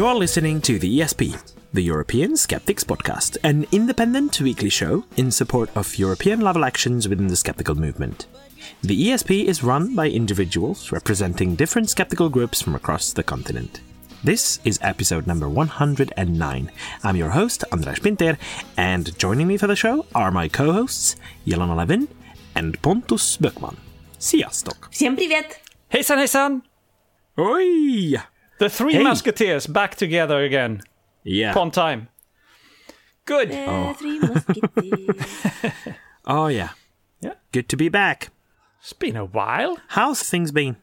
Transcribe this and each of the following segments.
You are listening to the ESP, the European Skeptics Podcast, an independent weekly show in support of European level actions within the skeptical movement. The ESP is run by individuals representing different skeptical groups from across the continent. This is episode number 109. I'm your host, Andras Pinter, and joining me for the show are my co hosts, Jelena Levin and Pontus Böckman. Sziasztok! Всем привет! Hejsan hejsan! Oi! The three Hey. musketeers back together again. Yeah. Upon time. Good. Three musketeers. Oh, yeah. Yeah. Good to be back. It's been a while. How's things been?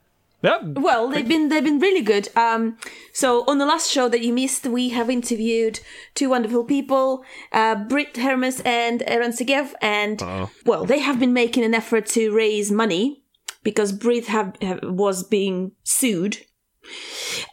Yep. well, they've been they've been really good. Um, so on the last show that you missed, we have interviewed two wonderful people, uh, Britt Hermes and Eran Segev, and well, they have been making an effort to raise money because Britt have, have was being sued.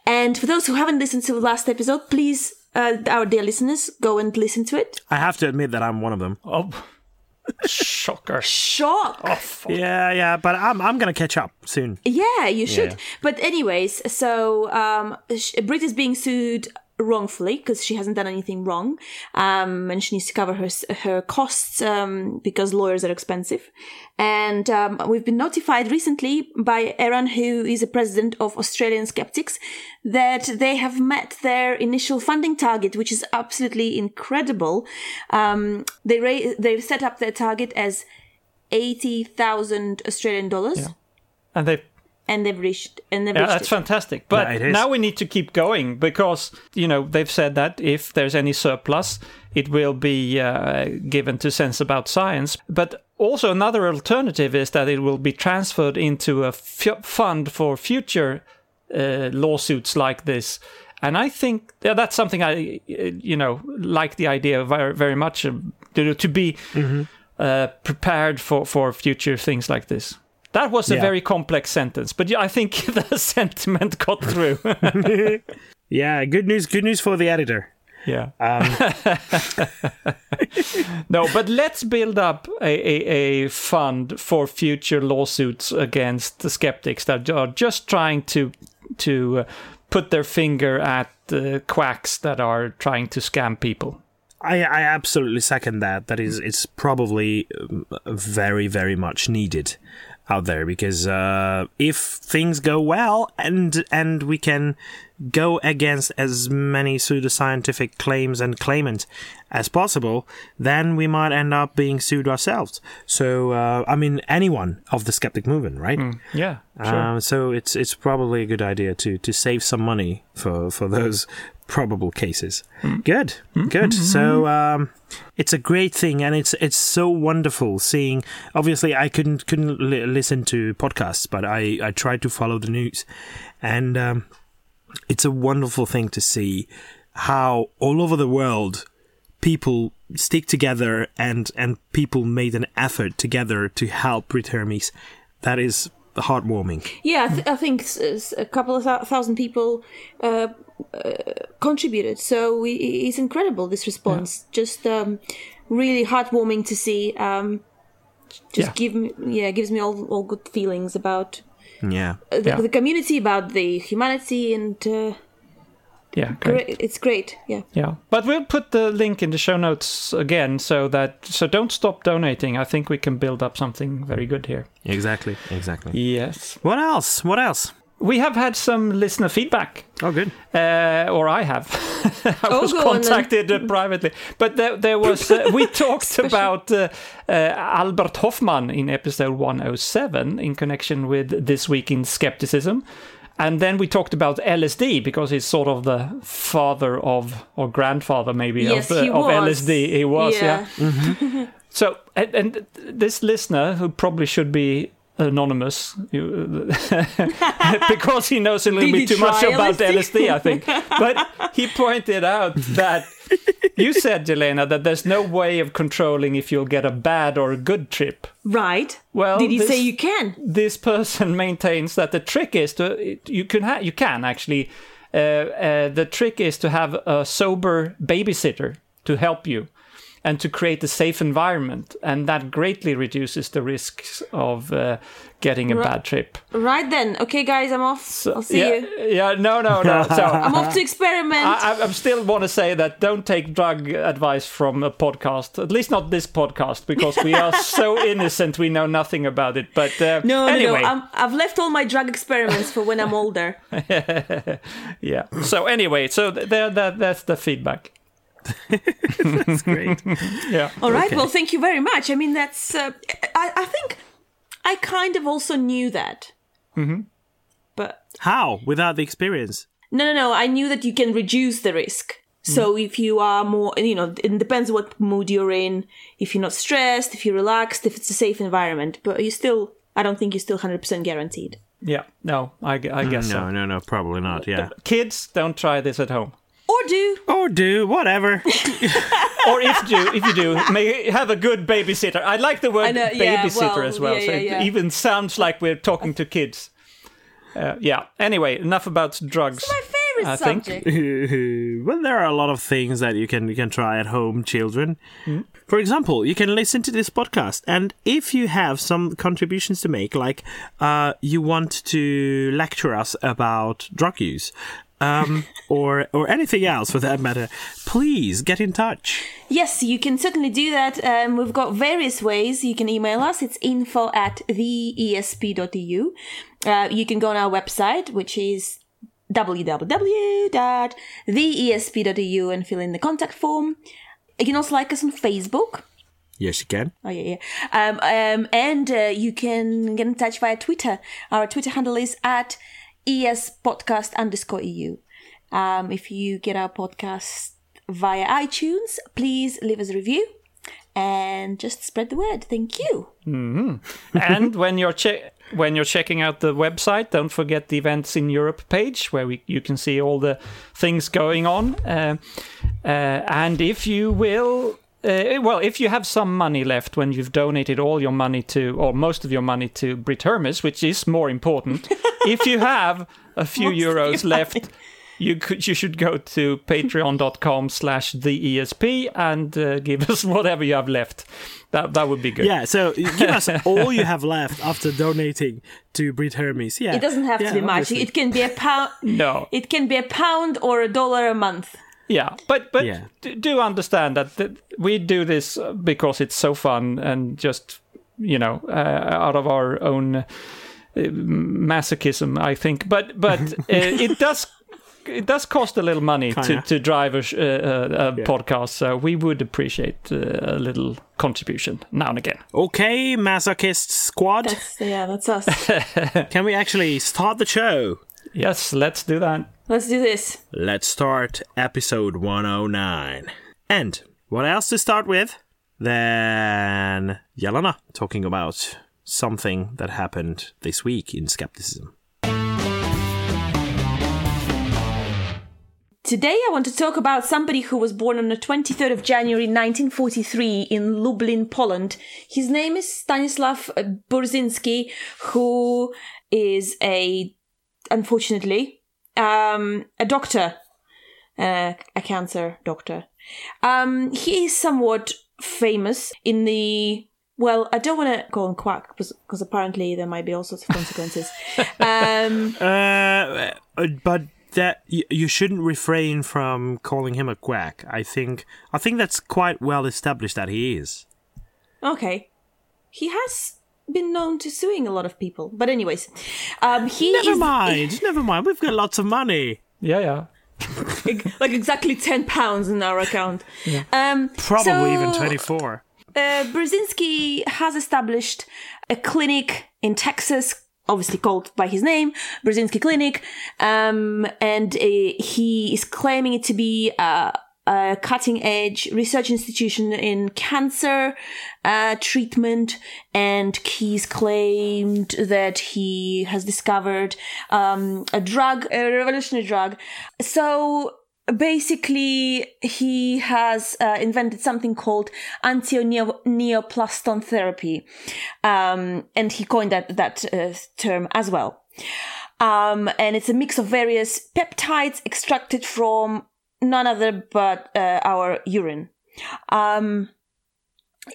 And for those who haven't listened to the last episode, please, uh, our dear listeners, go and listen to it. I have to admit that I'm one of them. Oh. Shocker. Shock! Oh, fuck. Yeah, yeah, but I'm I'm gonna catch up soon. Yeah, you should. Yeah. But anyways, so um, Britt is being sued wrongfully because she hasn't done anything wrong, um, and she needs to cover her her costs um, because lawyers are expensive. And um, we've been notified recently by Eran, who is a president of Australian Skeptics, that they have met their initial funding target, which is absolutely incredible. Um, they ra- they've set up their target as eighty thousand Australian dollars And they and they've reached and they've yeah, reached that's it. fantastic. But Yeah, now we need to keep going because, you know, they've said that if there's any surplus, it will be uh, given to Sense About Science. But also another alternative is that it will be transferred into a f- fund for future uh, lawsuits like this. And I think yeah, that's something I, uh, you know, like the idea very, very much uh, to, to be uh, prepared for, for future things like this. That was a Yeah. very complex sentence, but I think the sentiment got through. Yeah, good news. Good news for the editor. yeah. Um, No, but let's build up a, a, a fund for future lawsuits against the skeptics that are just trying to to uh, put their finger at the quacks that are trying to scam people. I I absolutely second that. That is, it's probably um, very very much needed out there because uh, if things go well and and we can go against as many pseudoscientific claims and claimants as possible, then we might end up being sued ourselves. So uh, I mean, anyone of the skeptic movement, right? Yeah, sure. Um, so it's it's probably a good idea to to save some money for for those probable cases. Good, good. So um, it's a great thing, and it's it's so wonderful seeing. Obviously, I couldn't couldn't li- listen to podcasts, but I I tried to follow the news, and um, it's a wonderful thing to see how all over the world people stick together and and people made an effort together to help Hermes. That is heartwarming. Yeah, I, th- I think a couple of thou- thousand people uh, contributed. So we, it's incredible this response. Just um, really heartwarming to see. Um, just Yeah. give me, yeah, gives me all all good feelings about Yeah. uh, the, Yeah. the community, about the humanity, and uh, yeah, great. great. it's great. Yeah. Yeah, but we'll put the link in the show notes again, so that so don't stop donating. I think we can build up something very good here. Exactly. Exactly. Yes, What else? What else? We have had some listener feedback. Oh, good. uh, or I have. I Oh, was go on contacted uh, privately, but there, there was uh, we talked about uh, uh, Albert Hofmann in episode 107 in connection with this week in skepticism. And then we talked about LSD because he's sort of the father of, or grandfather maybe Yes, of, uh, of was. LSD. He was, yeah. Yeah. So, and, and this listener, who probably should be anonymous, because he knows a little bit too much about LSD? LSD, I think. But he pointed out that you said, Jelena, that there's no way of controlling if you'll get a bad or a good trip. Right. Well, Did he this- say you can? This person maintains that the trick is to you can ha- you can actually uh, uh, the trick is to have a sober babysitter to help you. And to create a safe environment, and that greatly reduces the risks of uh, getting a bad trip. Right then. Okay, guys, I'm off. I'll see yeah, you. yeah, no, no, no. So I'm off to experiment. I, I still want to say that don't take drug advice from a podcast. At least not this podcast, because we are so innocent. We know nothing about it. But uh, no, anyway, no, no. I'm, I've left all my drug experiments for when I'm older. yeah. So anyway, so th- there, that that's the feedback. That's great. Yeah. All right. Okay. Well, thank you very much. I mean, that's. Uh, I, I think I kind of also knew that. Mm-hmm. But How? Without the experience? no, no, no. I knew that you can reduce the risk. So if you are more, you know, it depends what mood you're in. If you're not stressed, if you're relaxed, if it's a safe environment, but you still, I don't think you're still hundred percent guaranteed. Yeah. No, I, I guess No, so. no, no, probably not. Yeah. Kids, don't try this at home. Or do Or do whatever. or if you if you do, may have a good babysitter. I like the word I know, yeah, babysitter well, as well. yeah, so yeah, it even sounds like we're talking to kids. Uh, yeah. Anyway, enough about drugs. my favorite I think- subject. well, there are a lot of things that you can you can try at home, children. For example, you can listen to this podcast, and if you have some contributions to make, like uh, you want to lecture us about drug use, um, or or anything else for that matter, please get in touch. Yes, you can certainly do that. Um, we've got various ways. You can email us. It's info at theesp.eu. Uh, you can go on our website, which is www.theesp.eu and fill in the contact form. You can also like us on Facebook. Yes, you can. Oh yeah, yeah. Um, um, and uh, you can get in touch via Twitter. Our Twitter handle is at espodcast underscore eu. Um, if you get our podcast via iTunes, please leave us a review and just spread the word. Thank you. and when you're che- when you're checking out the website, don't forget the events in Europe page where we, you can see all the things going on. Uh, uh, and if you will. Uh, well, if you have some money left when you've donated all your money to, or most of your money to Britt Hermes, which is more important, if you have a few Most euros left, you could you should go to patreon.com slash the ESP and uh, give us whatever you have left. That that would be good. Yeah, so give us all you have left after donating to Britt Hermes. Yeah, It doesn't have Yeah, to be much. It can be a pound. No. It can be a pound or a dollar a month. Yeah, but but Yeah. do understand that, that we do this uh, because it's so fun and just you know uh, out of our own uh, masochism, I think. But but uh, it does. It does cost a little money to, Kinda. to drive a, sh- uh, uh, a podcast, so we would appreciate uh, a little contribution now and again. Okay, masochist squad. That's, yeah, that's us. Can we actually start the show? Yes, let's do that. Let's do this. Let's start episode 109. And what else to start with than Jelena talking about something that happened this week in skepticism. Today, I want to talk about somebody who was born on the 23rd of January 1943 in Lublin, Poland. His name is Stanislav Burzynski, who is a, unfortunately, um, a doctor, uh, a cancer doctor. Um, he is somewhat famous in the well, I don't want to call him quack because apparently there might be all sorts of consequences. um, Uh, but that y- you shouldn't refrain from calling him a quack. I think I think that's quite well established that he is. Okay. He has been known to suing a lot of people. But anyways, um he Never is mind, never mind. We've got lots of money. Yeah, yeah. like exactly 10 pounds in our account. Um Probably so, even 24. Uh, Burzynski has established a clinic in Texas, obviously called by his name, Burzynski Clinic, um, and uh, he is claiming it to be a, a cutting edge research institution in cancer uh, treatment, and he's claimed that he has discovered um, a drug, a revolutionary drug. So basically he has uh, invented something called anti-neoplaston therapy um, and he coined that that uh, term as well um, and it's a mix of various peptides extracted from none other but uh, our urine um,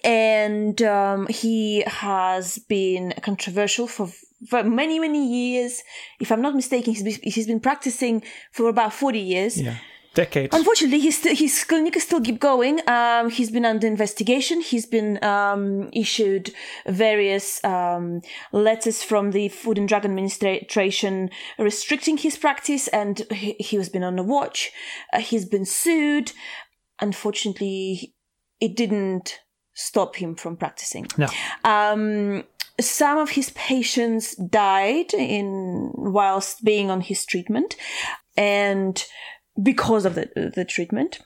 and um, he has been controversial for, for many many years. If I'm not mistaken, he's been, he's been practicing for about forty years. Yeah. Decades. Unfortunately, his st- his clinic is still keep going. Um, he's been under investigation. He's been um, issued various um, letters from the Food and Drug Administration restricting his practice, and he, he has been on a watch. Uh, he's been sued. Unfortunately, it didn't stop him from practicing. No. Um, some of his patients died in whilst being on his treatment, and because of the the treatment.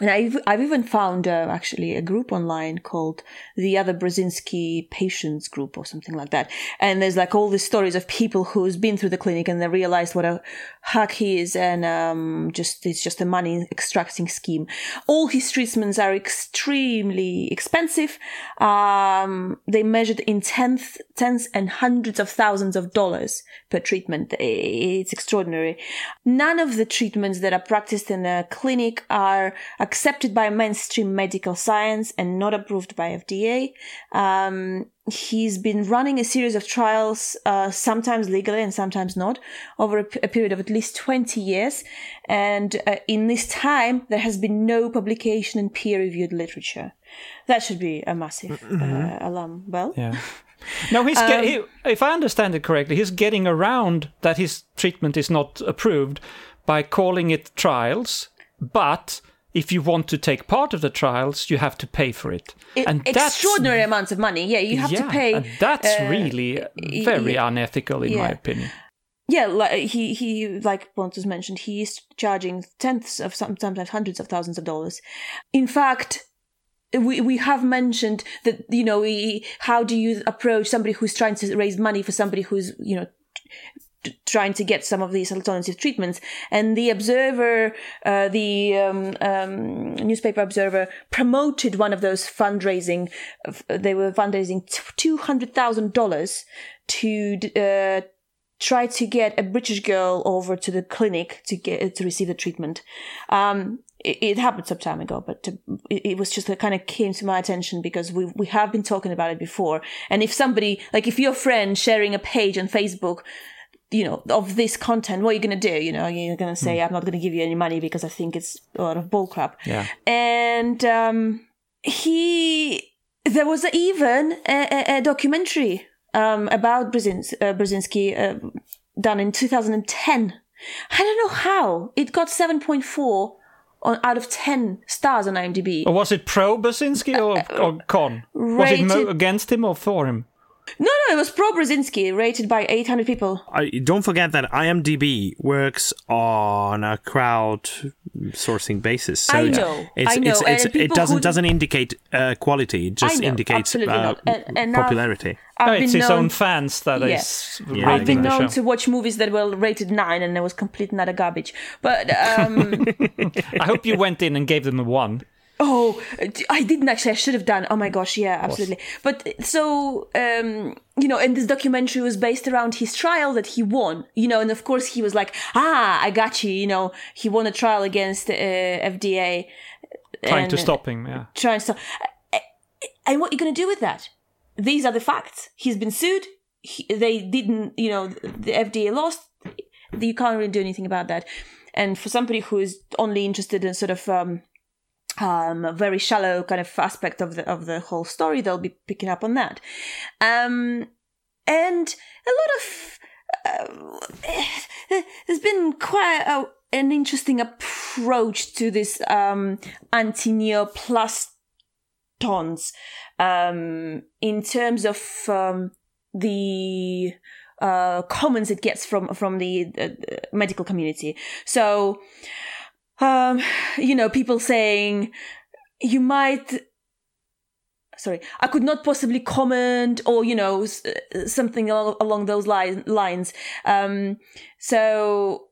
And I've, I've even found uh, actually a group online called the Other Burzynski Patients Group or something like that. And there's like all these stories of people who's been through the clinic and they realized what a hack he is and um, just it's just a money extracting scheme. All his treatments are extremely expensive. Um, they measured in tenth, tens and hundreds of thousands of dollars per treatment. It's extraordinary. None of the treatments that are practiced in a clinic are accepted by mainstream medical science and not approved by FDA. Um, he's been running a series of trials, uh, sometimes legally and sometimes not, over a, p- a period of at least 20 years. And uh, in this time, there has been no publication in peer reviewed literature. That should be a massive uh, alarm bell. Yeah. No, he's Um, get, he, if I understand it correctly, he's getting around that his treatment is not approved by calling it trials, but if you want to take part of the trials, you have to pay for it. And that's extraordinary amounts of money. Yeah, you have yeah, to pay. and that's uh, really very yeah. unethical, in my opinion. Yeah, like he he like Pontus mentioned, he is charging tenths of sometimes hundreds of thousands of dollars. In fact, we we have mentioned that you know we, how do you approach somebody who's trying to raise money for somebody who's you know trying to get some of these alternative treatments and the observer uh, the um, um, newspaper observer promoted one of those fundraising they were fundraising $200000 to uh, try to get a British girl over to the clinic to get to receive the treatment. Um, it, happened some time ago, but to, it, it was just it kind of came to my attention because we we have been talking about it before. And if somebody like if your friend sharing a page on Facebook. You know, of this content, what are you going to do? You know, you're going to say, I'm not going to give you any money because I think it's a lot of bullcrap. Yeah. And um, he, there was even a, a, a documentary um, about Burzynski, uh, Burzynski uh, done in 2010. I don't know how it got 7.4 on, out of 10 stars on IMDb. Or was it pro Burzynski or, or con? Was it mo- against him or for him? No, no, it was pro Burzynski, rated by 800 people. I, don't forget that IMDb works on a crowd sourcing basis. So I know, it's, I know, It's, it's, and it doesn't doesn't indicate uh, quality. It just know, indicates uh, not. And- and I've- popularity. I've No, been it's his known- own fans that Yeah. is Yeah, I've been the known show. to watch movies that were rated 9 and there was complete and utter garbage. But um, I hope you went in and gave them a one. Oh, I didn't actually. I should have done. Oh my gosh, yeah, absolutely. But so, um, you know, and this documentary was based around his trial that he won, you know, and of course he was like, ah, I got you, you know, he won a trial against uh, FDA. Trying and- to stop him, yeah. Trying to stop. And what are you going to do with that? These are the facts. He's been sued. He, they didn't, you know, the FDA lost. You can't really do anything about that. And for somebody who is only interested in sort of, um, um, a very shallow kind of aspect of the of the whole story. They'll be picking up on that, um, and a lot of uh, there's been quite a, an interesting approach to this um, anti-neoplastons um, in terms of um, the uh, comments it gets from from the uh, medical community. So um, you know, people saying you might. Sorry, I could not possibly comment, or you know, uh, something along those li- lines. Um, so,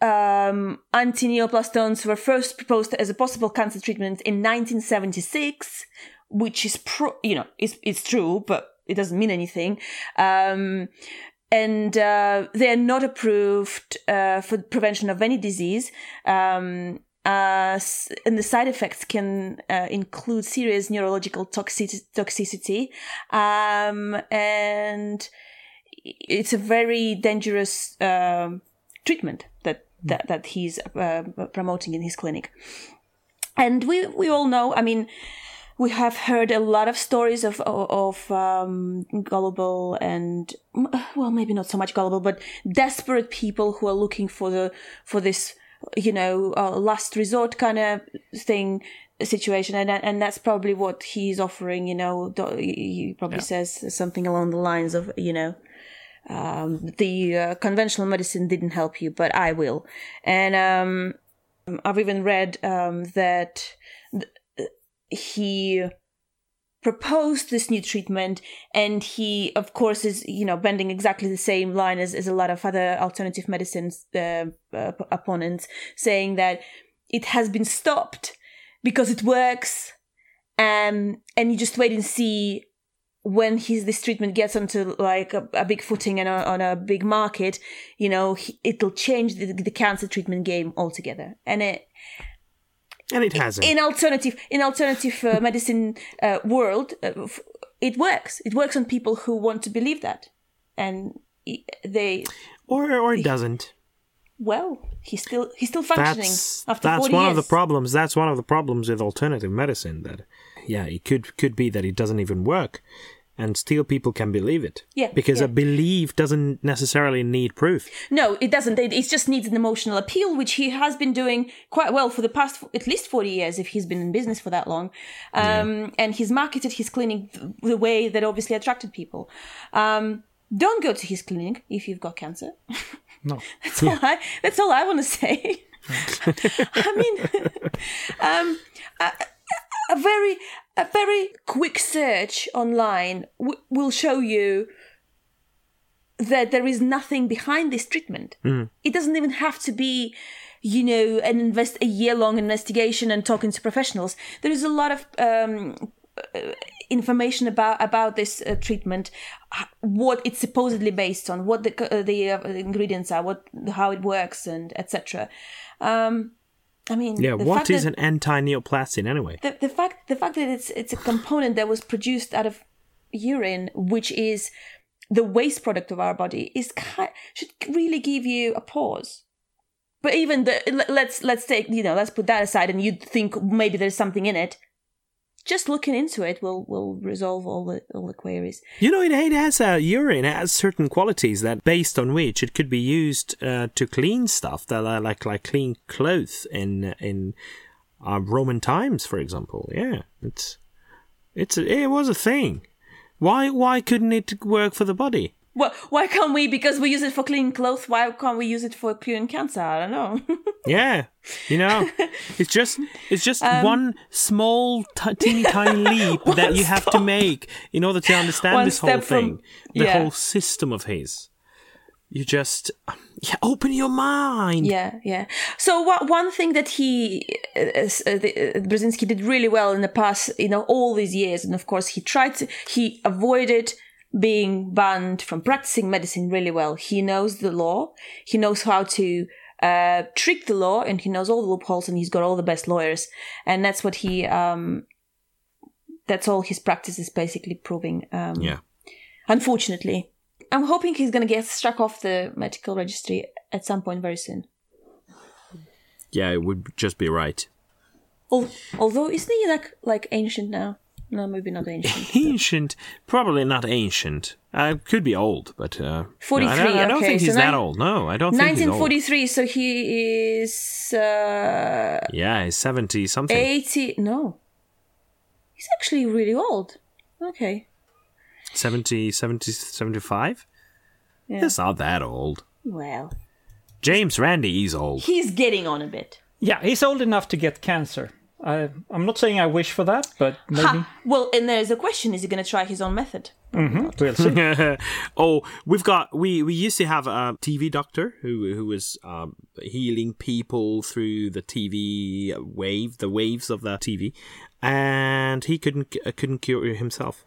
um, anti-neoplastons were first proposed as a possible cancer treatment in 1976, which is pro- you know, it's it's true, but it doesn't mean anything. Um, and uh, they're not approved uh, for prevention of any disease. Um, uh, and the side effects can uh, include serious neurological toxic- toxicity, um, and it's a very dangerous um, treatment that that, that he's uh, promoting in his clinic. And we we all know, I mean, we have heard a lot of stories of of um, gullible and well, maybe not so much gullible, but desperate people who are looking for the for this, you know, uh, last resort kind of thing situation, and and that's probably what he's offering. You know, he probably says something along the lines of, you know, um, the uh, conventional medicine didn't help you, but I will. And um, I've even read um, that th- he proposed this new treatment and he of course is you know bending exactly the same line as, as a lot of other alternative medicines uh, uh, opponents saying that it has been stopped because it works um, and you just wait and see when his this treatment gets onto like a, a big footing and a, on a big market, you know, he, it'll change the, the cancer treatment game altogether. And it, And it hasn't. in alternative in alternative uh, medicine uh, world, uh, it works. It works on people who want to believe that, and they or or it doesn't. well, he's still he's still functioning That's after that's 40 one years. of the problems. That's one of the problems with alternative medicine. That yeah, it could could be that it doesn't even work, and still people can believe it. Yeah, because yeah. a belief doesn't necessarily need proof. No, it doesn't. It, it just needs an emotional appeal, which he has been doing quite well for the past at least 40 years, if he's been in business for that long. Um, And he's marketed his clinic the way that obviously attracted people. Um, don't go to his clinic if you've got cancer. No. That's all I. That's all I want to say. I mean, um, a, a very a very quick search online w- will show you that there is nothing behind this treatment. It doesn't even have to be, you know, an invest a year long investigation and talking to professionals. There is a lot of um, uh, information about about this uh, treatment, what it's supposedly based on, what the uh, the uh, ingredients are, what how it works, and etc. Um, I mean, Yeah, what is that- an anti-neoplaston anyway? the, the fact the fact that it's it's a component that was produced out of urine, which is the waste product of our body, is ki- should really give you a pause. But even the let- let's let's take you know let's put that aside, and you'd think maybe there's something in it. Just looking into it will will resolve all the all the queries. You know, it, has a urine it has certain qualities that, based on which, it could be used uh, to clean stuff that are like like clean clothes in in uh, Roman times, for example. Yeah, it's it's a, it was a thing. Why why couldn't it work for the body? Well, why can't we? Because we use it for cleaning clothes. Why can't we use it for curing cancer? I don't know. Yeah, you know, it's just it's just Um, one small t- teeny tiny leap that you have to make in order to understand One this whole from- thing, the yeah. whole system of his. You just yeah, open your mind. Yeah, yeah. So what, one thing that he, uh, uh, the, uh, Burzynski did really well in the past, you know, all these years, and of course he tried to, he avoided being banned from practicing medicine really well. He knows the law. He knows how to uh, trick the law, and he knows all the loopholes, and he's got all the best lawyers, and that's what he, um, that's all his practice is basically proving. Um, Yeah. Unfortunately, I'm hoping he's going to get struck off the medical registry at some point very soon. Yeah, it would just be right. Although isn't he like like ancient now? No, maybe not ancient. Ancient, probably not ancient. Uh, could be old, but uh, 43, I don't, I don't okay, think so he's that nine- old. No, I don't think 1943, so he is uh, Yeah, he's seventy something. 80. No, he's actually really old. Okay, 70, 70, 75? Yeah. It's not that old. well, James Randi is old. he's getting on a bit. Yeah, he's old enough to get cancer. I, I'm not saying I wish for that, but maybe Ha! Well, and there's a question: Is he going to try his own method? we'll see. oh, we've got we we used to have a TV doctor who who was um, healing people through the TV wave, the waves of the TV, and he couldn't uh, couldn't cure himself.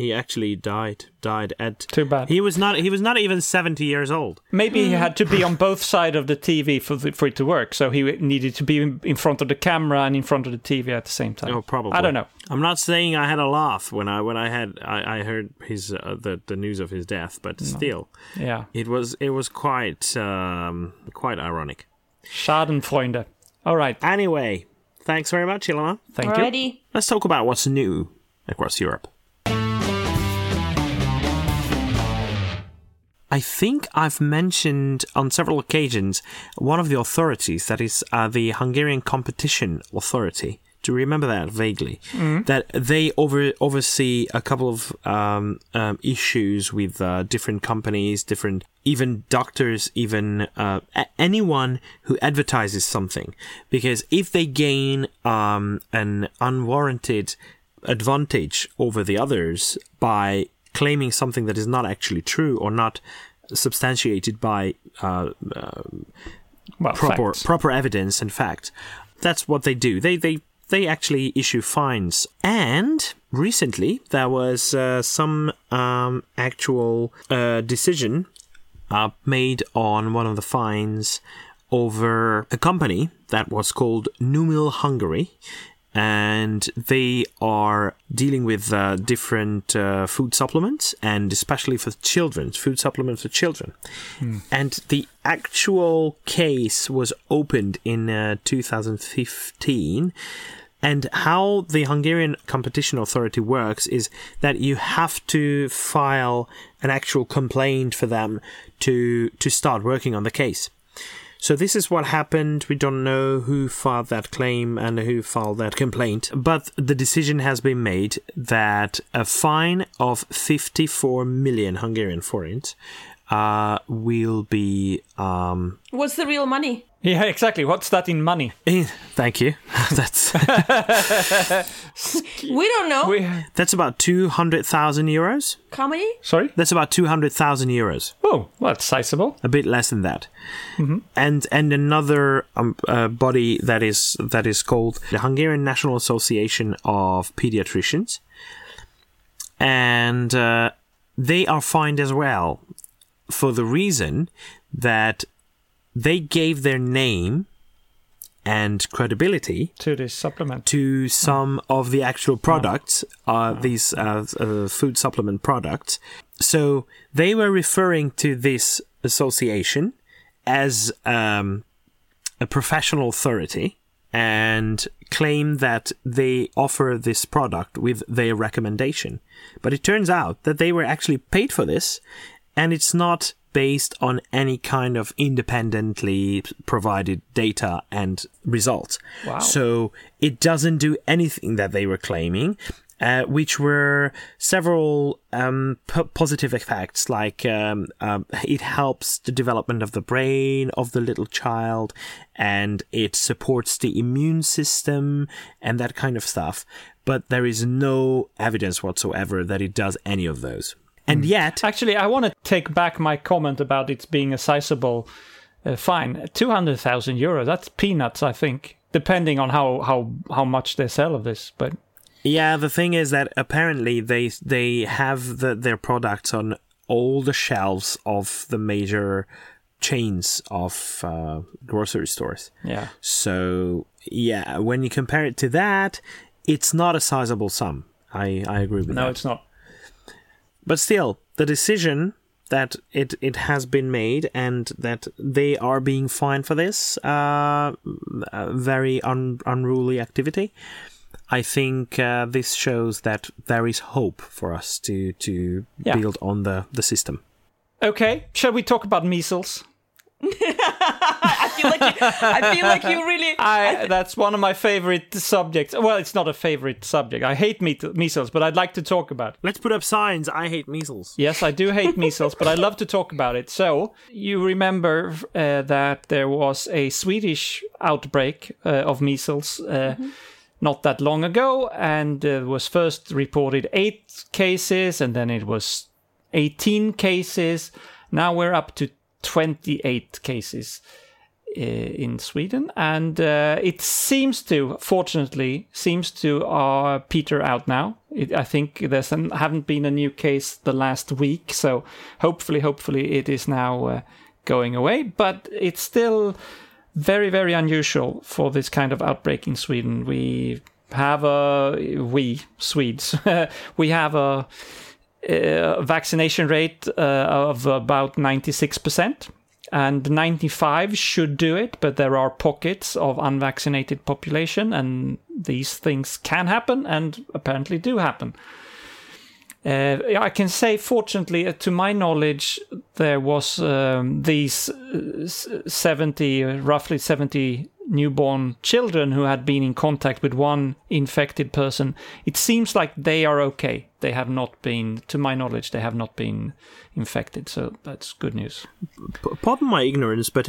He actually died. Died at. Too bad. He was not. He was not even seventy years old. Maybe he had to be on both sides of the TV for the, for it to work. So he needed to be in, in front of the camera and in front of the TV at the same time. Oh, probably. I don't know. I'm not saying I had a laugh when I when I had I, I heard his uh, the the news of his death, but still, Yeah. it was it was quite um, quite ironic. Schadenfreunde. All right. Anyway, thanks very much, Ilona. Thank you. Alrighty. Let's talk about what's new across Europe. I think I've mentioned on several occasions one of the authorities, that is uh, the Hungarian Competition Authority. Do you remember that vaguely? That they over oversee a couple of um, um, issues with uh, different companies, different even doctors, even uh, a- anyone who advertises something. Because if they gain um, an unwarranted advantage over the others by claiming something that is not actually true or not substantiated by uh, Well, proper facts. proper evidence and fact. That's what they do. They they they actually issue fines. And recently there was uh, some um, actual uh, decision uh, made on one of the fines over a company that was called Numil Hungary. And they are dealing with uh, different uh, food supplements, and especially for children, food supplements for children. And the actual case was opened in uh, 2015. And how the Hungarian Competition Authority works is that you have to file an actual complaint for them to to start working on the case. So this is what happened. We don't know who filed that claim and who filed that complaint, but the decision has been made that a fine of 54 million Hungarian forints uh, will be. Um, What's the real money? Yeah, exactly. What's that in money? eh, thank you. that's We don't know. We, that's about 200,000 euros. How many? sorry? That's about 200,000 euros. Oh, well, that's sizable. a bit less than that. And and another um, uh, body that is that is called the Hungarian National Association of Pediatricians, and uh, they are fined as well for the reason that they gave their name and credibility To this supplement. to some of the actual products, uh, these uh, uh, food supplement products. So they were referring to this association as um, a professional authority and claim that they offer this product with their recommendation. But it turns out that they were actually paid for this and it's not based on any kind of independently provided data and results. Wow. So it doesn't do anything that they were claiming. Uh, which were several um, p- positive effects, like um, um, it helps the development of the brain of the little child, and it supports the immune system and that kind of stuff. But there is no evidence whatsoever that it does any of those. And yet, Actually, I want to take back my comment about it being a sizable uh, fine. 200,000 euros, that's peanuts, I think, depending on how, how, how much they sell of this. But Yeah, the thing is that apparently they they have the, their products on all the shelves of the major chains of uh, grocery stores. yeah. So yeah, when you compare it to that, it's not a sizable sum. I, I agree with No, that. No, it's not. But still, the decision that it, it has been made and that they are being fined for this uh, very un, unruly activity, I think uh, this shows that there is hope for us to to Yeah. build on the, the system. Okay, shall we talk about measles? I feel like you, I feel like you really. I, that's one of my favorite subjects. Well, it's not a favorite subject. I hate me- measles, but I'd like to talk about it. Let's put up signs. I hate measles. Yes, I do hate measles, but I love to talk about it. So, you remember uh, that there was a Swedish outbreak uh, of measles uh, not that long ago, and uh, was first reported eight cases, and then it was 18 cases. Now we're up to 28 cases. uh, in Sweden, and uh, it seems to, fortunately, seems to uh, peter out now. It, I think there's an, haven't been a new case the last week, so hopefully, hopefully, it is now uh, going away. But it's still very, very unusual for this kind of outbreak in Sweden. We have a we Swedes we have a, a vaccination rate uh, of about 96% and 95 should do it but there are pockets of unvaccinated population and these things can happen and apparently do happen. Uh, I can say, fortunately, uh, to my knowledge, there was um, these uh, 70, uh, roughly 70 newborn children who had been in contact with one infected person. It seems like they are okay. They have not been, to my knowledge, they have not been infected. So that's good news. P- Pardon my ignorance, but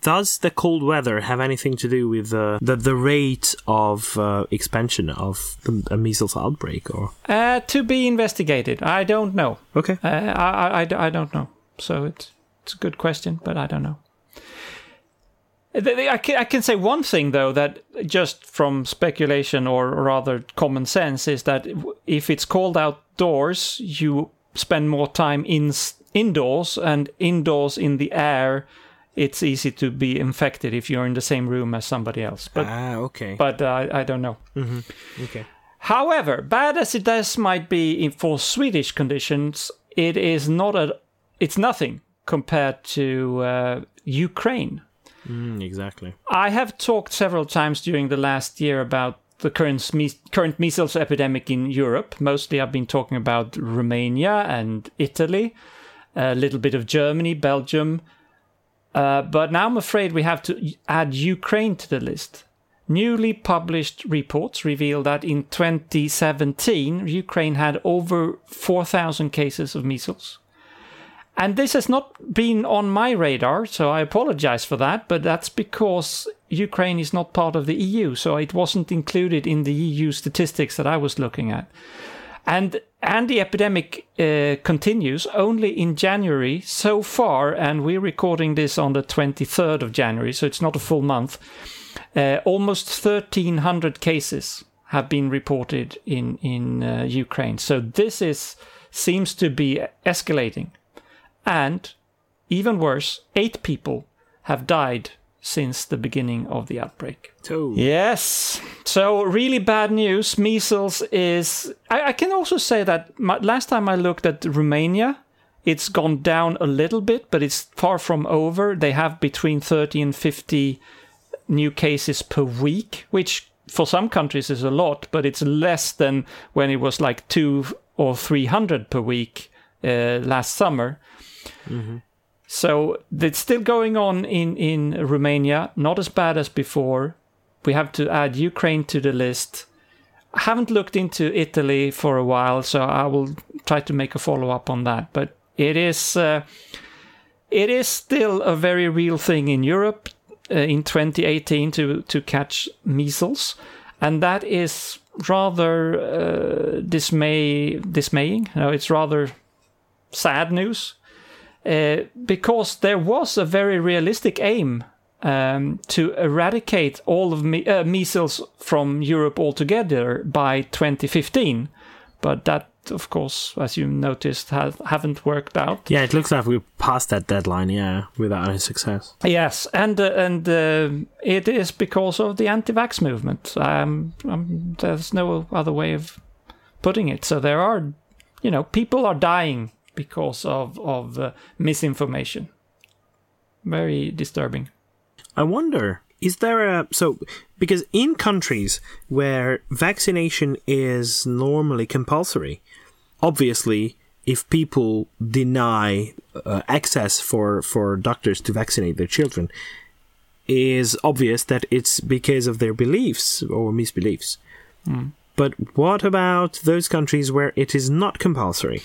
does the cold weather have anything to do with uh, the the rate of uh, expansion of the, a measles outbreak? Or Uh, to be investigated. I don't know. okay, Uh, I, I, I, I don't know. So it's it's a good question, but I don't know. I can, I can say one thing though that just from speculation or rather common sense is that if it's cold outdoors, you spend more time in indoors, and indoors in the air, it's easy to be infected if you're in the same room as somebody else. But ah, okay, but uh, I don't know. okay. However, bad as it does might be for Swedish conditions, it is not a, it's nothing compared to uh, Ukraine. Mm, exactly. I have talked several times during the last year about the current current measles epidemic in Europe. Mostly, I've been talking about Romania and Italy, a little bit of Germany, Belgium. Uh, but now I'm afraid we have to add Ukraine to the list. Newly published reports reveal that in 2017, Ukraine had over 4,000 cases of measles. And this has not been on my radar, so I apologize for that, but that's because Ukraine is not part of the EU, so it wasn't included in the EU statistics that I was looking at. And and the epidemic uh, continues only in January so far, and we're recording this on the 23rd of January, so it's not a full month. Uh, almost 1,300 cases have been reported in in uh, Ukraine. So this is seems to be escalating, and even worse, eight people have died since the beginning of the outbreak. So Yes. So really bad news. Measles is. I, I can also say that my, last time I looked at Romania, it's gone down a little bit, but it's far from over. They have between 30 and 50 new cases per week, which for some countries is a lot, but it's less than when it was like two or 300 per week uh, last summer. So it's still going on in, in Romania, not as bad as before. We have to add Ukraine to the list. I haven't looked into Italy for a while, so I will try to make a follow up on that. But it is uh, it is still a very real thing in Europe uh, in 2018 to to catch measles, and that is rather uh, dismay dismaying. No, it's rather sad news uh, because there was a very realistic aim um, to eradicate all of me- uh, measles from Europe altogether by 2015. But that, of course, as you noticed, ha- haven't worked out. yeah, it looks like we passed that deadline. Yeah, without any success. Yes, and uh, and uh, it is because of the anti-vax movement. Um, um, there's no other way of putting it. So there are, you know, people are dying because of of uh, misinformation. Very disturbing. I wonder, is there a so because in countries where vaccination is normally compulsory, obviously, if people deny uh, access for for doctors to vaccinate their children, is obvious that it's because of their beliefs or misbeliefs. But what about those countries where it is not compulsory?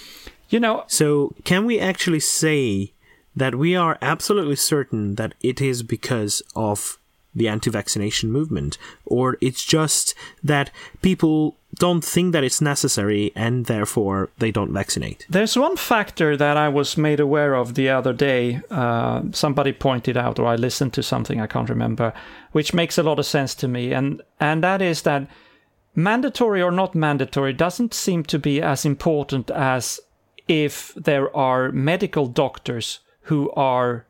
You know, So, can we actually say that we are absolutely certain that it is because of the anti-vaccination movement, or it's just that people don't think that it's necessary and therefore they don't vaccinate. There's one factor that I was made aware of the other day. Uh, somebody pointed out, or I listened to something I can't remember, which makes a lot of sense to me, and and that is that mandatory or not mandatory doesn't seem to be as important as if there are medical doctors who are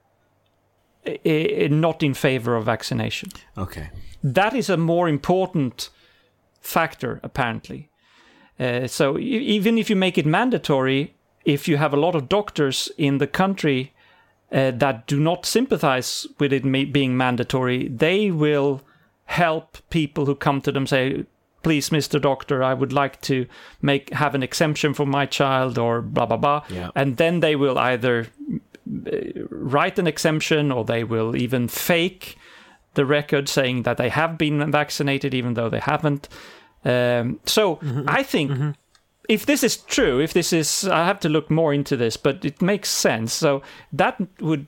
eh, eh, not in favor of vaccination. Okay. That is a more important factor, apparently. Uh, so even if you make it mandatory, if you have a lot of doctors in the country uh, that do not sympathize with it ma- being mandatory, they will help people who come to them say, "Please, Mister Doctor, I would like to make have an exemption for my child," or blah blah blah, Yeah. and then they will either uh, write an exemption or they will even fake the record saying that they have been vaccinated even though they haven't. Um, so I think if this is true, if this is, I have to look more into this, but it makes sense. So that would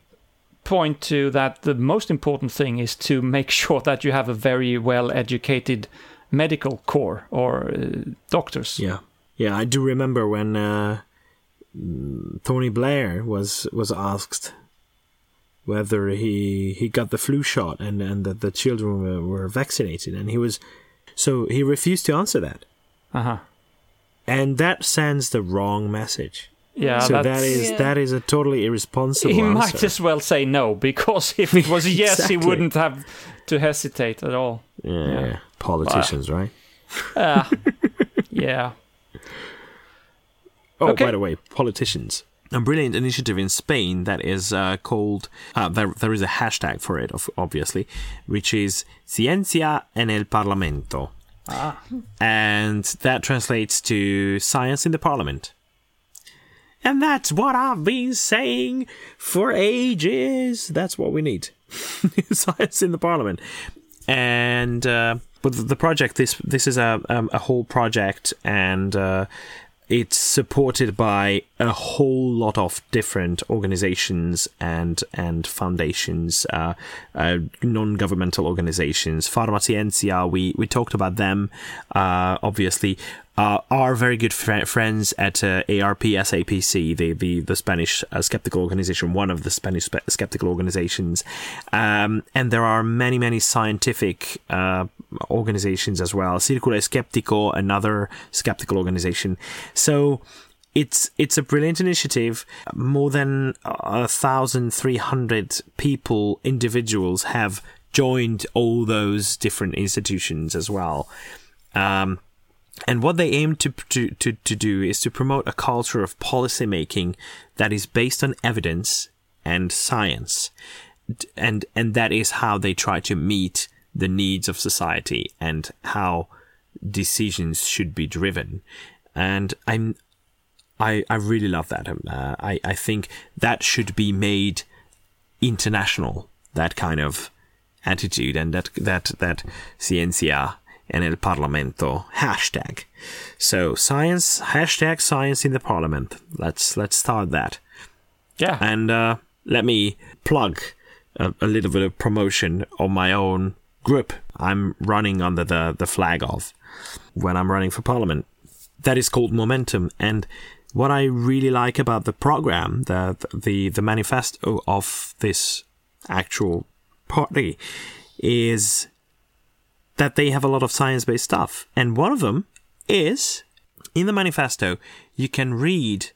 point to that the most important thing is to make sure that you have a very well educated medical corps or uh, doctors. Yeah, yeah. I do remember when uh, Tony Blair was was asked whether he he got the flu shot and and that the children were, were vaccinated, and he was so he refused to answer that, Uh-huh. and that sends the wrong message. Yeah, so that is yeah. that is a totally irresponsible he answer. might as well say no because if it was yes, he wouldn't have to hesitate at all. yeah, politicians, right? Uh, yeah. Oh, Okay. by the way, politicians. A brilliant initiative in Spain that is uh, called, uh, there, there is a hashtag for it, obviously, which is Ciencia en el Parlamento. And that translates to science in the parliament. And that's what I've been saying for ages. That's what we need. science in the parliament. And uh, but the- project this this is a um, a whole project, and uh, it's supported by a whole lot of different organizations and and foundations, uh, uh, non-governmental organizations. Farmaciencia, we we talked about them, uh, obviously. Uh, our very good fri friends at uh, ARP SAPC, the the, the Spanish uh, skeptical organization, one of the Spanish spe- skeptical organizations, um, and there are many many scientific uh, organizations as well. Círculo Escéptico, another skeptical organization. So it's it's a brilliant initiative. More than a thousand three hundred people, individuals have joined all those different institutions as well. Um, and what they aim to, to, to, to do is to promote a culture of policy making that is based on evidence and science. And, and that is how they try to meet the needs of society and how decisions should be driven. And I'm, I, I really love that. Um, Uh, I, I think that should be made international, that kind of attitude and that, that, that ciencia en el parlamento hashtag. So science, hashtag science in the parliament. Let's, let's start that. Yeah. And uh, let me plug a, a little bit of promotion on my own group I'm running under the, the flag of when I'm running for parliament. That is called Momentum. And what I really like about the program, the the the manifesto of this actual party, is that they have a lot of science based stuff. And one of them is in the manifesto, you can read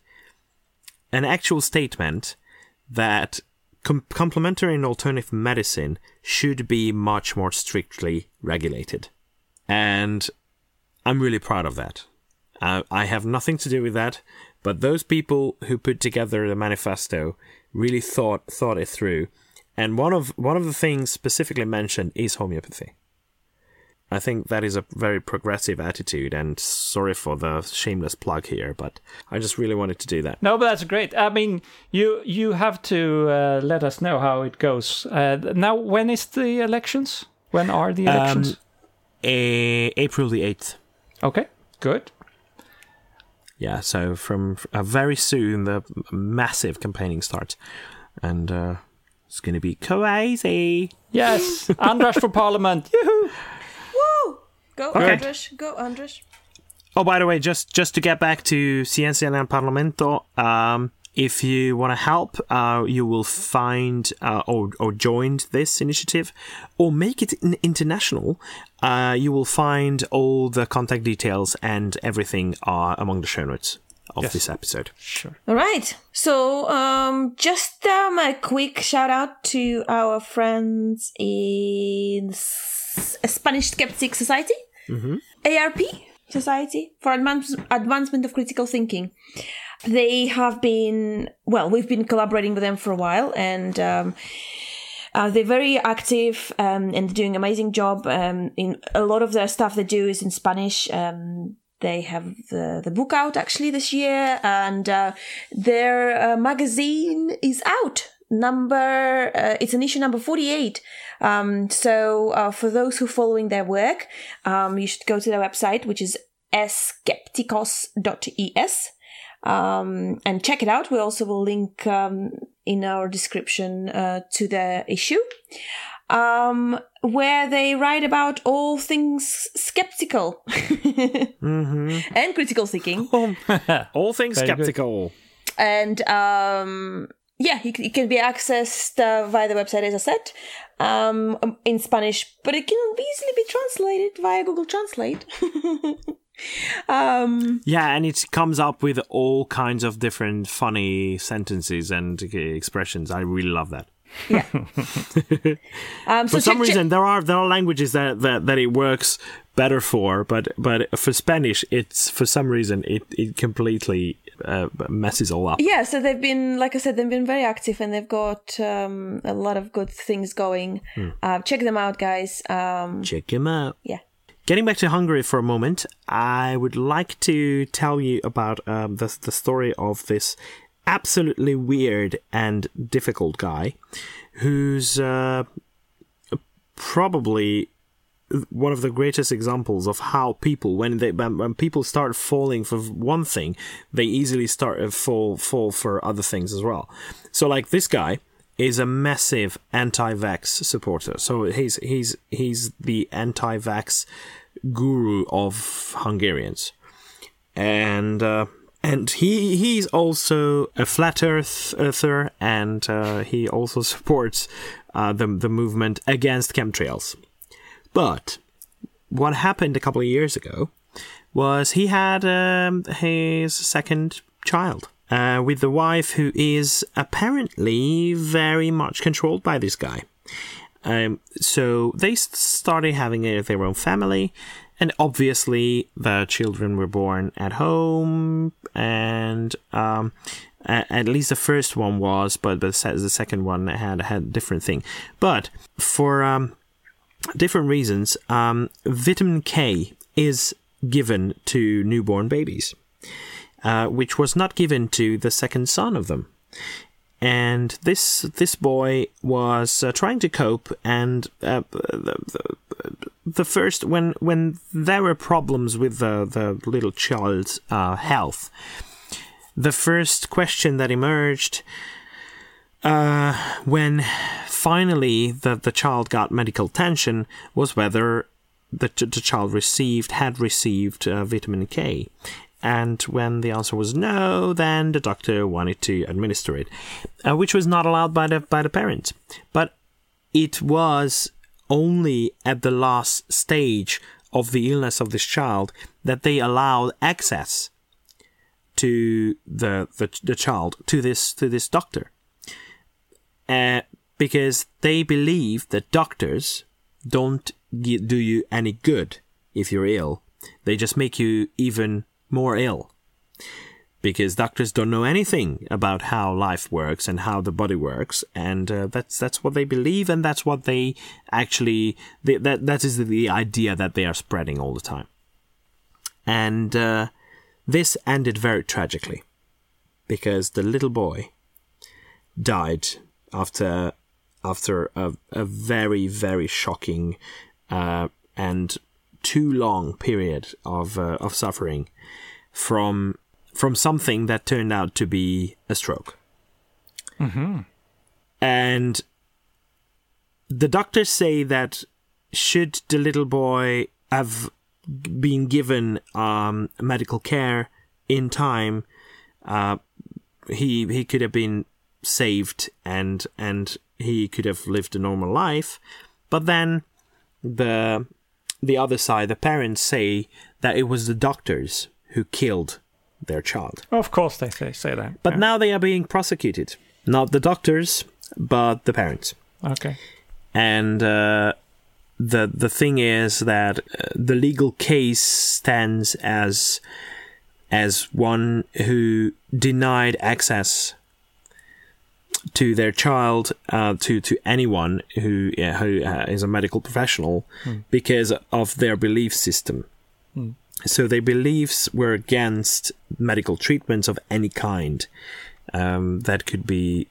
an actual statement that com- complementary and alternative medicine should be much more strictly regulated. And I'm really proud of that. Uh, I have nothing to do with that, but those people who put together the manifesto really thought thought it through. And one of one of the things specifically mentioned is homeopathy. I think that is a very progressive attitude, and sorry for the shameless plug here, but I just really wanted to do that. No, but that's great. I mean, you you have to uh, let us know how it goes. Uh, now, when is the elections? When are the elections? A- April the 8th. okay, good. Yeah, so from uh, very soon the massive campaigning starts, and uh, it's going to be crazy. Yes, Andras for Parliament. Yoo-hoo. Woo! Go, Okay. Andres. Go, Andres. Oh, by the way, just just to get back to Ciencia en el Parlamento, um, if you want to help, uh, you will find uh, or or join this initiative, or make it international. Uh, you will find all the contact details and everything are among the show notes of Yes. this episode. Sure. All right. So, um, just um, a quick shout out to our friends in S- Spanish Skeptic Society, ARP Society for Advance- Advancement of Critical Thinking. They have been well. We've been collaborating with them for a while, and um, uh, they're very active um, and doing amazing job. Um, in a lot of their stuff they do is in Spanish. Um, they have the, the book out actually this year, and uh, their uh, magazine is out. Number uh, it's an issue number forty eight. Um, so uh, for those who are following their work, um, you should go to their website, which is skepticos.es um, and check it out. We also will link um, in our description uh, to the issue, um, where they write about all things skeptical and critical thinking. All things Very good. skeptical. And um, yeah, it, it can be accessed uh, via the website, as I said, um, in Spanish, but it can easily be translated via Google Translate. um, Yeah, and it comes up with all kinds of different funny sentences and uh, expressions. I really love that. yeah. um, so for some check- reason there are there are languages that, that that it works better for but but for spanish it's for some reason it it completely uh, messes all up Yeah, so they've been, like I said, they've been very active and they've got um, a lot of good things going. Uh, check them out, guys. Um, check them out yeah. Getting back to Hungary for a moment, I would like to tell you about um, the, the story of this absolutely weird and difficult guy who's uh, probably one of the greatest examples of how people when they when, people start falling for one thing they easily start to fall fall for other things as well. So like this guy is a massive anti-vax supporter. So he's he's he's the anti-vax guru of Hungarians. And uh, and he he's also a flat earth earther and uh, he also supports uh, the the movement against chemtrails but what happened a couple of years ago was he had um, his second child uh, with the wife who is apparently very much controlled by this guy. Um, so they started having their own family, and obviously the children were born at home, and um, at least the first one was, but the, the second one had had a different thing. But for um, different reasons, um, vitamin K is given to newborn babies, uh, which was not given to the second son of them. And this this boy was uh, trying to cope, and uh, the, the, the first when when there were problems with the the little child's uh, health, the first question that emerged uh, when finally the, the child got medical attention was whether the, the child received had received uh, vitamin K. And when the answer was no, then the doctor wanted to administer it, uh, which was not allowed by the by the parent. But it was only at the last stage of the illness of this child that they allowed access to the the, the child to this to this doctor uh, because they believe that doctors don't do you any good if you're ill. They just make you even more ill. Because doctors don't know anything about how life works and how the body works, and uh, that's that's what they believe, and that's what they actually they, that that is the idea that they are spreading all the time. And uh, this ended very tragically, because the little boy died after after a, a very very shocking uh, and too long period of uh, of suffering from from something that turned out to be a stroke. And the doctors say that should the little boy have been given um, medical care in time, uh, he he could have been saved and and he could have lived a normal life. But then the the other side, the parents say that it was the doctors who killed their child. Of course, they say, say that. But Yeah. now they are being prosecuted. Not the doctors, but the parents. okay. And uh, the the thing is that uh, the legal case stands as as one who denied access to their child uh, to to anyone who uh, who uh, is a medical professional because of their belief system. So their beliefs were against medical treatments of any kind um, that could be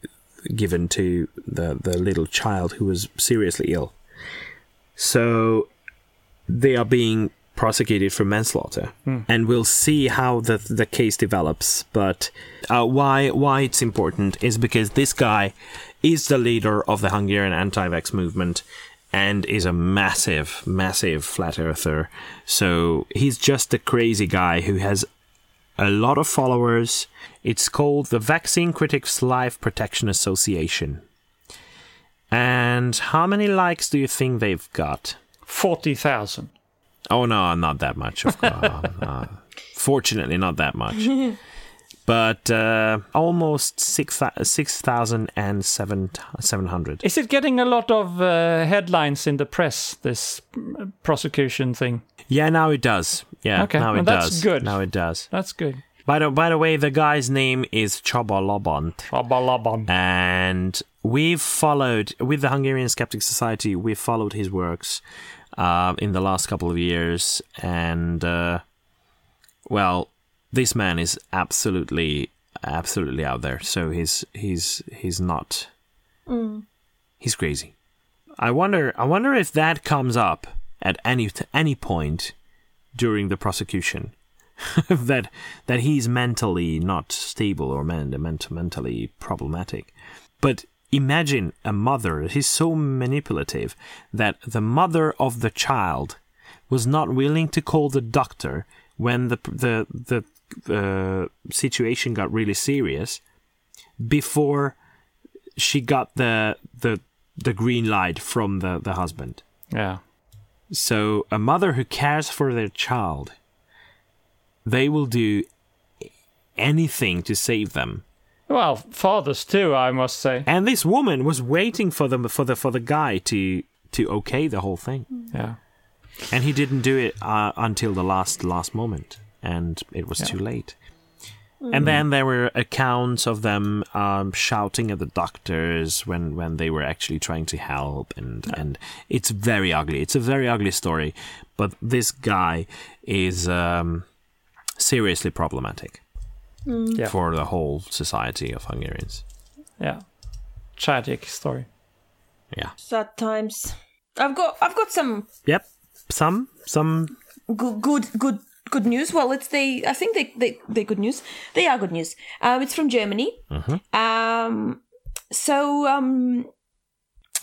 given to the the little child who was seriously ill. So they are being prosecuted for manslaughter, and we'll see how the the case develops. But uh, why why it's important is because this guy is the leader of the Hungarian anti-vax movement and is a massive massive flat earther. So he's just a crazy guy who has a lot of followers. It's called the Vaccine Critics Life Protection Association. And how many likes do you think they've got? 40,000. Oh no, not that much. Of course, Uh, fortunately, not that much. But uh, almost six six thousand and seven seven hundred. Is it getting a lot of uh, headlines in the press, this mm, prosecution thing? Yeah, now it does. Yeah, Okay, now well, it that's does. good. Now it does. That's good. By the by the way, the guy's name is Csaba Lobont. Shabalaban. and we've followed with the Hungarian Skeptic Society. We've followed his works uh, in the last couple of years, and uh, well, this man is absolutely, absolutely out there. So he's he's he's not. He's crazy. I wonder. I wonder if that comes up at any any point during the prosecution. that that he's mentally not stable or men, mentally problematic. But imagine a mother. He's so manipulative that the mother of the child was not willing to call the doctor when the the the uh, situation got really serious before she got the the the green light from the, the husband. Yeah. So a mother who cares for their child, they will do anything to save them. Well, fathers too, I must say. And this woman was waiting for them for the for the guy to to okay the whole thing, Yeah. and he didn't do it uh, until the last last moment, and it was too late. And then there were accounts of them um, shouting at the doctors when, when they were actually trying to help, and and it's very ugly. It's a very ugly story, but this guy is um, seriously problematic Yeah. for the whole society of Hungarians. Yeah. Tragic story. Yeah. Sad times. I've got I've got some Yep. Some some good good good good news. Well, it's the I think they they they good news. They are good news. Um, it's from Germany. Um, so um,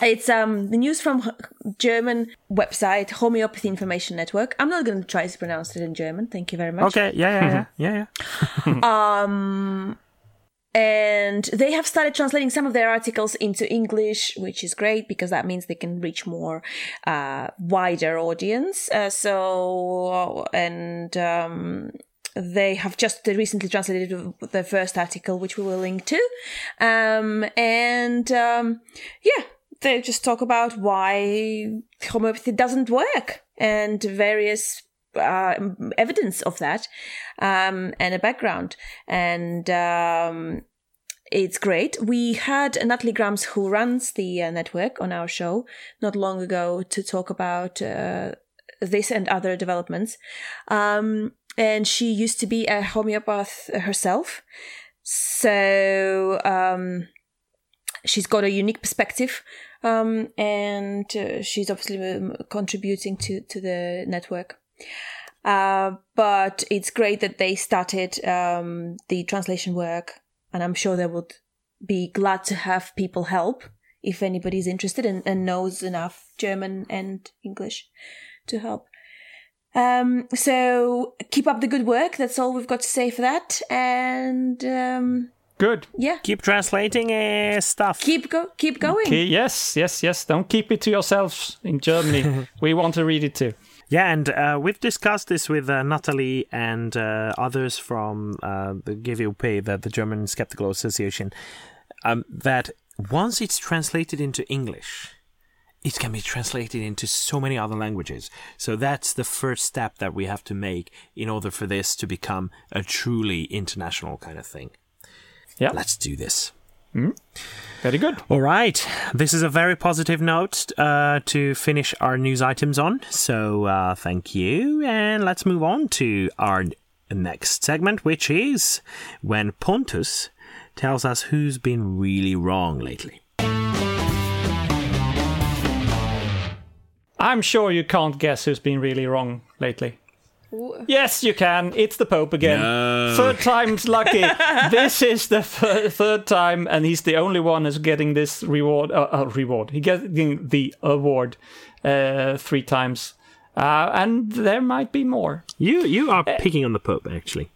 it's um the news from German website Homeopathy Information Network. I'm not going to try to pronounce it in German. Thank you very much. okay. Yeah, yeah, yeah, yeah, yeah. Um, and they have started translating some of their articles into English, which is great because that means they can reach more uh, wider audience. Uh, so and um, they have just recently translated the first article, which we will link to. Um, and um, yeah, they just talk about why homeopathy doesn't work and various uh, evidence of that um, and a background. And um, it's great. We had Natalie Grams, who runs the uh, network, on our show not long ago to talk about uh, this and other developments. Um, and she used to be a homeopath herself. So um, she's got a unique perspective. Um, and uh, she's obviously um, contributing to, to the network. Uh, but it's great that they started um, the translation work, and I'm sure they would be glad to have people help if anybody's interested and, and knows enough German and English to help. Um, so keep up the good work. That's all we've got to say for that. And um, Good. yeah, Keep translating uh, stuff. keep go keep going. Okay, yes, yes, yes. Don't keep it to yourselves in Germany. we want to read it too. Yeah, and uh, we've discussed this with uh, Natalie and uh, others from uh, the GWUP, the, the German Skeptical Association, um, that once it's translated into English, it can be translated into so many other languages. So that's the first step that we have to make in order for this to become a truly international kind of thing. Yeah. Let's do this. Very good. All right. This is a very positive note uh, to finish our news items on. So uh, thank you. And let's move on to our next segment, which is when Pontus tells us who's been really wrong lately. I'm sure you can't guess who's been really wrong lately. Yes, you can. It's the Pope again. No. Third time's lucky. this is the th- third time, and he's the only one who's getting this reward. Uh, uh, reward. He getting the award uh, three times, uh, and there might be more. You you are picking on the Pope, actually.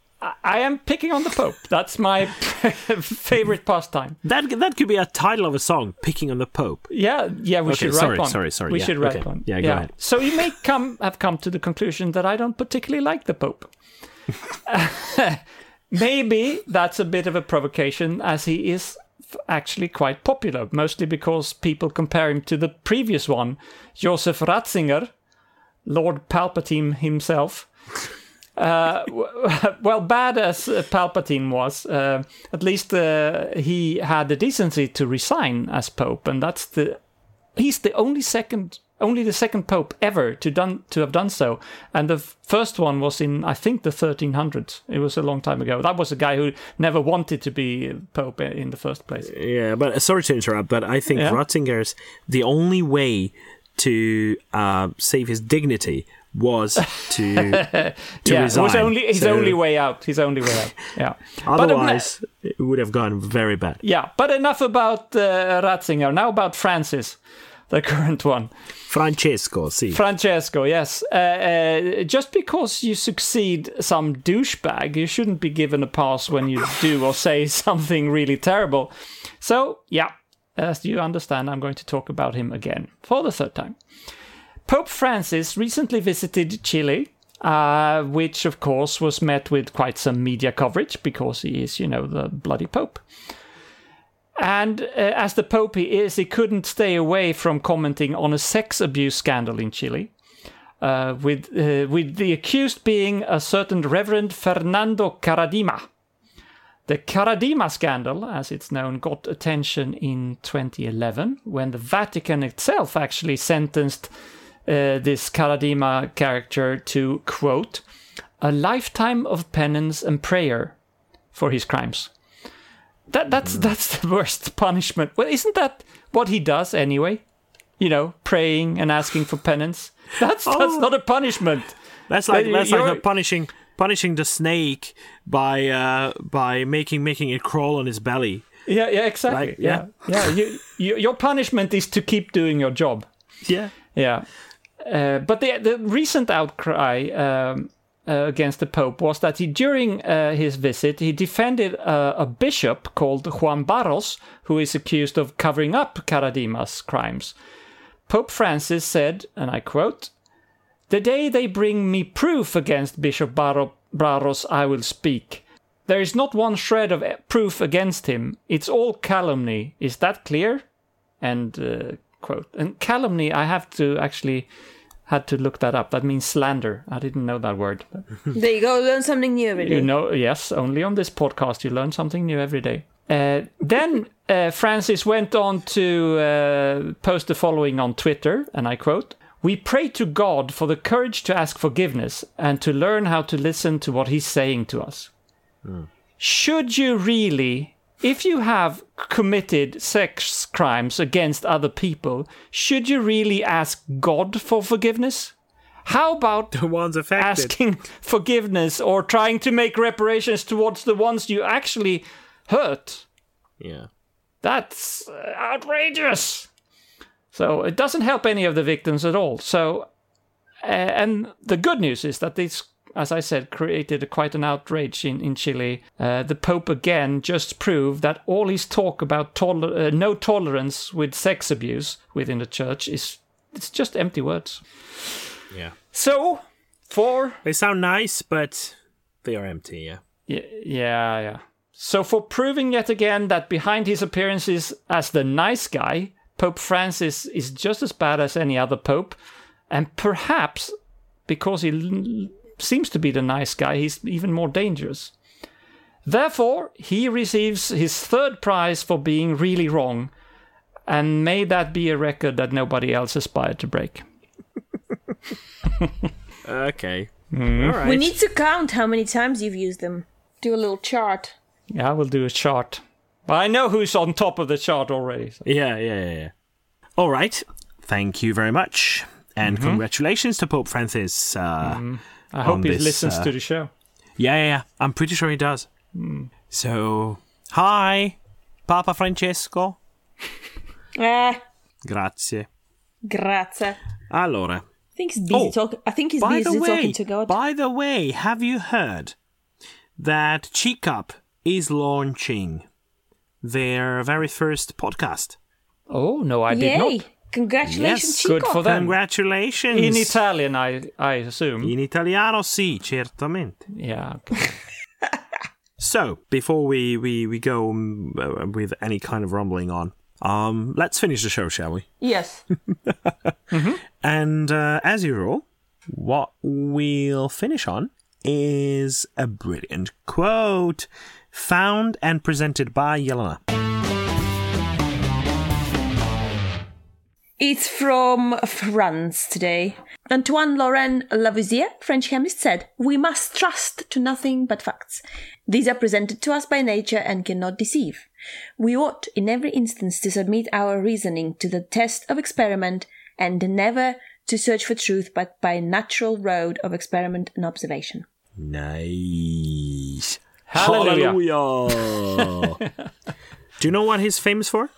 I, am picking on the Pope. That's my favorite pastime. That that could be a title of a song, "Picking on the Pope." Yeah, yeah, we Okay, should write sorry, one. sorry, sorry, We yeah, should write okay. one. Yeah, go ahead. So you may come have come to the conclusion that I don't particularly like the Pope. Maybe that's a bit of a provocation, as he is actually quite popular, mostly because people compare him to the previous one, Joseph Ratzinger, Lord Palpatine himself. Uh, well, bad as Palpatine was, uh, at least uh, he had the decency to resign as Pope, and that's the he's the only second only the second pope ever to done to have done so. And the first one was in i think the 1300s it was a long time ago. That was a guy who never wanted to be pope in the first place. Yeah, but uh, sorry to interrupt, but I think Yeah. Ratzinger's the only way to uh, save his dignity was to to yeah resign. it was only his So only way out his only way out yeah But, Otherwise, it would have gone very bad. yeah but enough about uh, ratzinger now about francis the current one Francesco, see. Francesco, yes. Uh, uh, just because you succeed some douchebag, you shouldn't be given a pass when you do or say something really terrible. So, yeah, as you understand, I'm going to talk about him again for the third time. Pope Francis recently visited Chile, uh, which of course was met with quite some media coverage because he is, you know, the bloody Pope. And uh, as the Pope he is, he couldn't stay away from commenting on a sex abuse scandal in Chile, uh, with uh, with the accused being a certain Reverend Fernando Karadima. The Karadima scandal, as it's known, got attention in 2011 when the Vatican itself actually sentenced uh, this Karadima character to quote a lifetime of penance and prayer for his crimes. That that's that's the worst punishment. Well, isn't that what he does anyway? You know, praying and asking for penance. That's that's Oh. not a punishment. That's like that's like you're- punishing punishing the snake by uh, by making making it crawl on its belly. Yeah, yeah, exactly. Right, yeah, yeah. You, you, your punishment is to keep doing your job. Yeah. Yeah. Uh, but the the recent outcry um, uh, against the Pope was that he, during uh, his visit, he defended uh, a bishop called Juan Barros, who is accused of covering up Karadima's crimes. Pope Francis said, and I quote, The day they bring me proof against Bishop Barro- Barros, I will speak. There is not one shred of e- proof against him. It's all calumny. Is that clear? And uh, quote. And calumny, I have to actually had to look that up. That means slander. I didn't know that word. There you go. Learn something new every day. You know, yes, only on this podcast you learn something new every day. Uh, then uh, Francis went on to uh, post the following on Twitter, and I quote We pray to God for the courage to ask forgiveness and to learn how to listen to what He's saying to us. Should you really, if you have committed sex crimes against other people, should you really ask God for forgiveness? How about The ones affected. asking forgiveness or trying to make reparations towards the ones you actually hurt. Yeah. That's uh, outrageous. So it doesn't help any of the victims at all. So, uh, and the good news is that this, as I said, created quite an outrage in, in Chile. Uh, the Pope again just proved that all his talk about toler- uh, no tolerance with sex abuse within the church is it's just empty words. Yeah. So, for They sound nice, but they are empty, yeah. Yeah, yeah, yeah. So, for proving yet again that behind his appearances as the nice guy, Pope Francis is just as bad as any other pope, and perhaps because he l- seems to be the nice guy, he's even more dangerous. Therefore, he receives his third prize for being really wrong, and may that be a record that nobody else aspired to break. Okay. All right. We need to count how many times you've used them. Do a little chart. Yeah, I will do a chart. But I know who's on top of the chart already. so- Yeah, yeah, yeah, yeah. All right. Thank you very much. And Mm-hmm. congratulations to Pope Francis. Uh, I hope on he this, listens uh, to the show. Yeah, yeah, yeah. I'm pretty sure he does. Hmm. So, hi, Papa Francesco. Ah, Grazie. grazie. Allora, I think he's busy Oh, talking. I think he's by busy the way, talking to God. by the way, have you heard that CICAP is launching their very first podcast? Oh no, I Yay! did not. Congratulations, Yes, Chico. good for them. Congratulations. In Italian, I I assume. In italiano, sì, certamente. Yeah. okay. So, before we, we, we go um, uh, with any kind of rumbling on, um, let's finish the show, shall we? Yes. And uh, as usual, what we'll finish on is a brilliant quote found and presented by Yelena. It's from France today. Antoine Laurent Lavoisier, French chemist, said, We must trust to nothing but facts. These are presented to us by nature and cannot deceive. We ought, in every instance, to submit our reasoning to the test of experiment and never to search for truth but by natural road of experiment and observation. Nice. Hallelujah. Hallelujah. Do you know what he's famous for?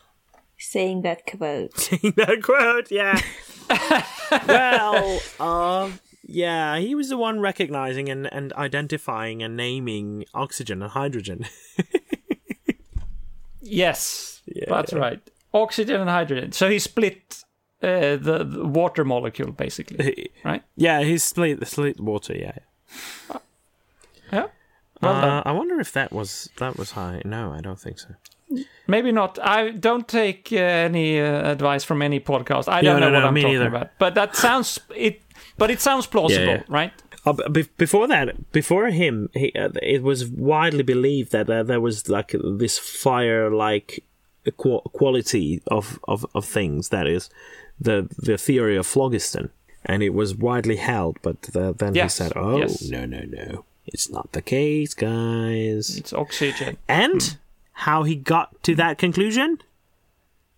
Saying that quote. Saying that quote, yeah. well, uh, yeah, he was the one recognizing and, and identifying and naming oxygen and hydrogen. Yes, that's right. Oxygen and hydrogen. So he split uh, the, the water molecule, basically, right? yeah, he split, split water, yeah. Yeah. Well uh. I wonder if that was that was high. No, I don't think so. Maybe not. I don't take uh, any uh, advice from any podcast. I don't know no, what no, I'm talking neither. about. But that sounds it. But it sounds plausible, Yeah, yeah. right? Uh, be- before that, before him, he, uh, it was widely believed that uh, there was like this fire-like qu- quality of, of, of things. That is, the the theory of phlogiston, and it was widely held. But the, then Yes, he said, "Oh yes. no, no, no, it's not the case, guys." It's oxygen. And how he got to that conclusion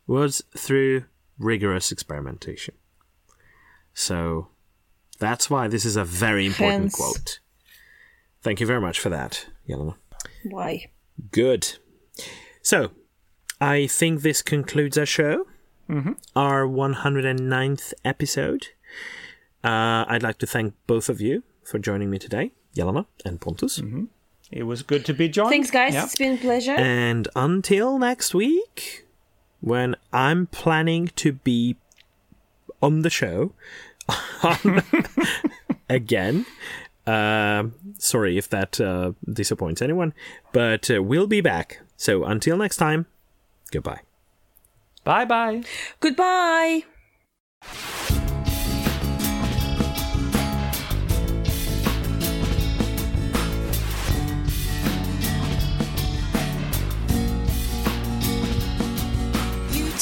was through rigorous experimentation. So that's why this is a very important Hence- quote. Thank you very much for that, Yelena. Why? Good. So, I think this concludes our show, our 109th episode. Uh, I'd like to thank both of you for joining me today, Yelena and Pontus. It was good to be joined. Thanks, guys. Yeah. It's been a pleasure. And until next week, when I'm planning to be on the show again. Um sorry if that uh, disappoints anyone, but uh, we'll be back. So until next time, goodbye. Bye bye. Goodbye.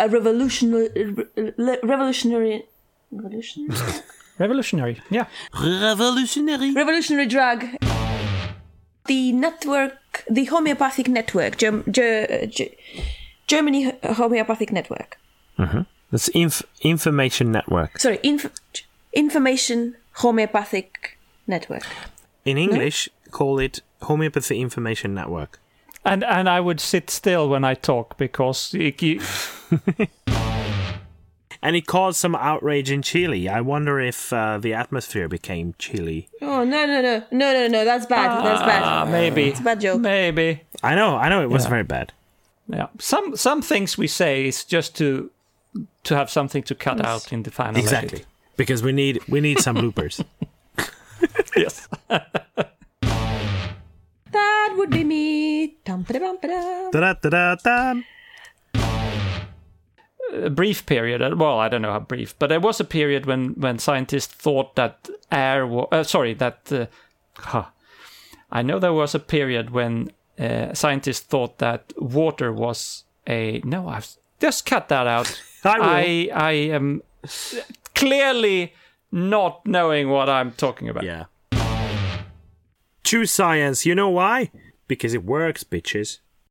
A revolutionary, revolutionary, revolutionary, Revolutionary. Yeah. Revolutionary. revolutionary drug. The network, the homeopathic network, Germ- Ger- Ger- Germany homeopathic network. Mm-hmm. That's inf- information network. Sorry, inf- information homeopathic network. In English, call it homeopathy information network. And and I would sit still when I talk because it, you, And it caused some outrage in Chile. I wonder if uh, the atmosphere became chilly. Oh no no no no no no! That's bad. That's bad. maybe It's a bad joke. maybe I know, I know, it was Yeah. very bad. yeah. Some some things we say is just to to have something to cut out in the final Exactly, edit. because we need we need some bloopers. Yes. That would be me. Dum-ba-da-bum-ba-da. Da-da-da-da-da. A brief period. uh, Well, I don't know how brief, but there was a period when when scientists thought that air. Wa- uh, sorry, that. Uh, huh. I know there was a period when uh, scientists thought that water was a. No, I've just cut that out. I. I I am clearly not knowing what I'm talking about. Yeah. Choose science. You know why? Because it works, bitches.